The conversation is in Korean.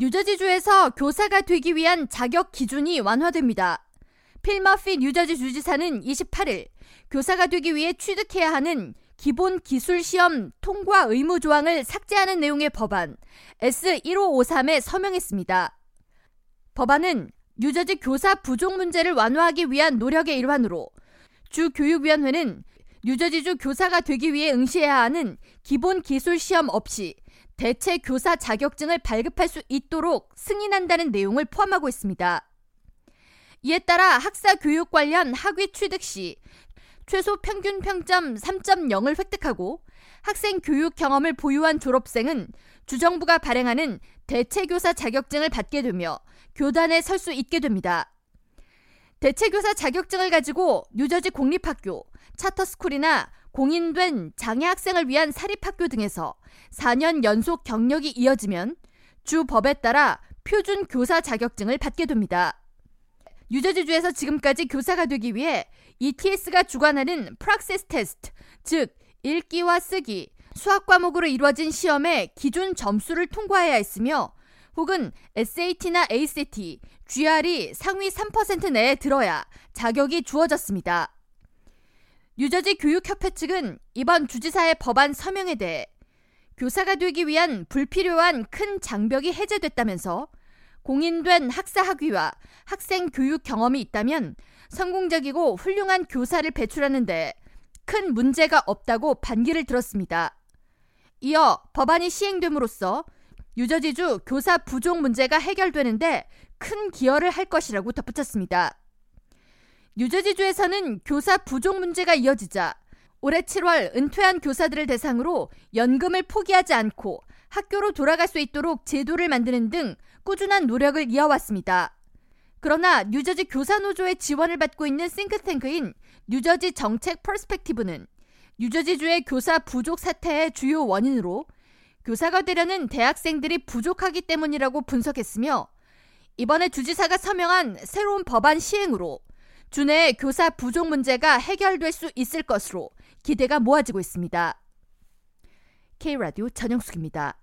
뉴저지주에서 교사가 되기 위한 자격 기준이 완화됩니다. 필머피 뉴저지 주지사는 28일 교사가 되기 위해 취득해야 하는 기본 기술 시험 통과 의무 조항을 삭제하는 내용의 법안 S1553에 서명했습니다. 법안은 뉴저지 교사 부족 문제를 완화하기 위한 노력의 일환으로 주 교육위원회는 뉴저지주 교사가 되기 위해 응시해야 하는 기본 기술 시험 없이 대체 교사 자격증을 발급할 수 있도록 승인한다는 내용을 포함하고 있습니다. 이에 따라 학사 교육 관련 학위 취득 시 최소 평균 평점 3.0을 획득하고 학생 교육 경험을 보유한 졸업생은 주정부가 발행하는 대체교사 자격증을 받게 되며 교단에 설 수 있게 됩니다. 대체교사 자격증을 가지고 뉴저지 공립학교, 차터스쿨이나 공인된 장애 학생을 위한 사립학교 등에서 4년 연속 경력이 이어지면 주 법에 따라 표준 교사 자격증을 받게 됩니다. 뉴저지주에서 지금까지 교사가 되기 위해 ETS가 주관하는 프락세스 테스트, 즉 읽기와 쓰기, 수학 과목으로 이루어진 시험의 기준 점수를 통과해야 했으며 혹은 SAT나 ACT, GR이 상위 3% 내에 들어야 자격이 주어졌습니다. 뉴저지 교육협회 측은 이번 주지사의 법안 서명에 대해 교사가 되기 위한 불필요한 큰 장벽이 해제됐다면서 공인된 학사 학위와 학생 교육 경험이 있다면 성공적이고 훌륭한 교사를 배출하는데 큰 문제가 없다고 반기를 들었습니다. 이어 법안이 시행됨으로써 유저지주 교사 부족 문제가 해결되는데 큰 기여를 할 것이라고 덧붙였습니다. 뉴저지주에서는 교사 부족 문제가 이어지자 올해 7월 은퇴한 교사들을 대상으로 연금을 포기하지 않고 학교로 돌아갈 수 있도록 제도를 만드는 등 꾸준한 노력을 이어왔습니다. 그러나 뉴저지 교사노조의 지원을 받고 있는 싱크탱크인 뉴저지 정책 퍼스펙티브는 뉴저지주의 교사 부족 사태의 주요 원인으로 교사가 되려는 대학생들이 부족하기 때문이라고 분석했으며 이번에 주지사가 서명한 새로운 법안 시행으로 주내 교사 부족 문제가 해결될 수 있을 것으로 기대가 모아지고 있습니다. K라디오 전영숙입니다.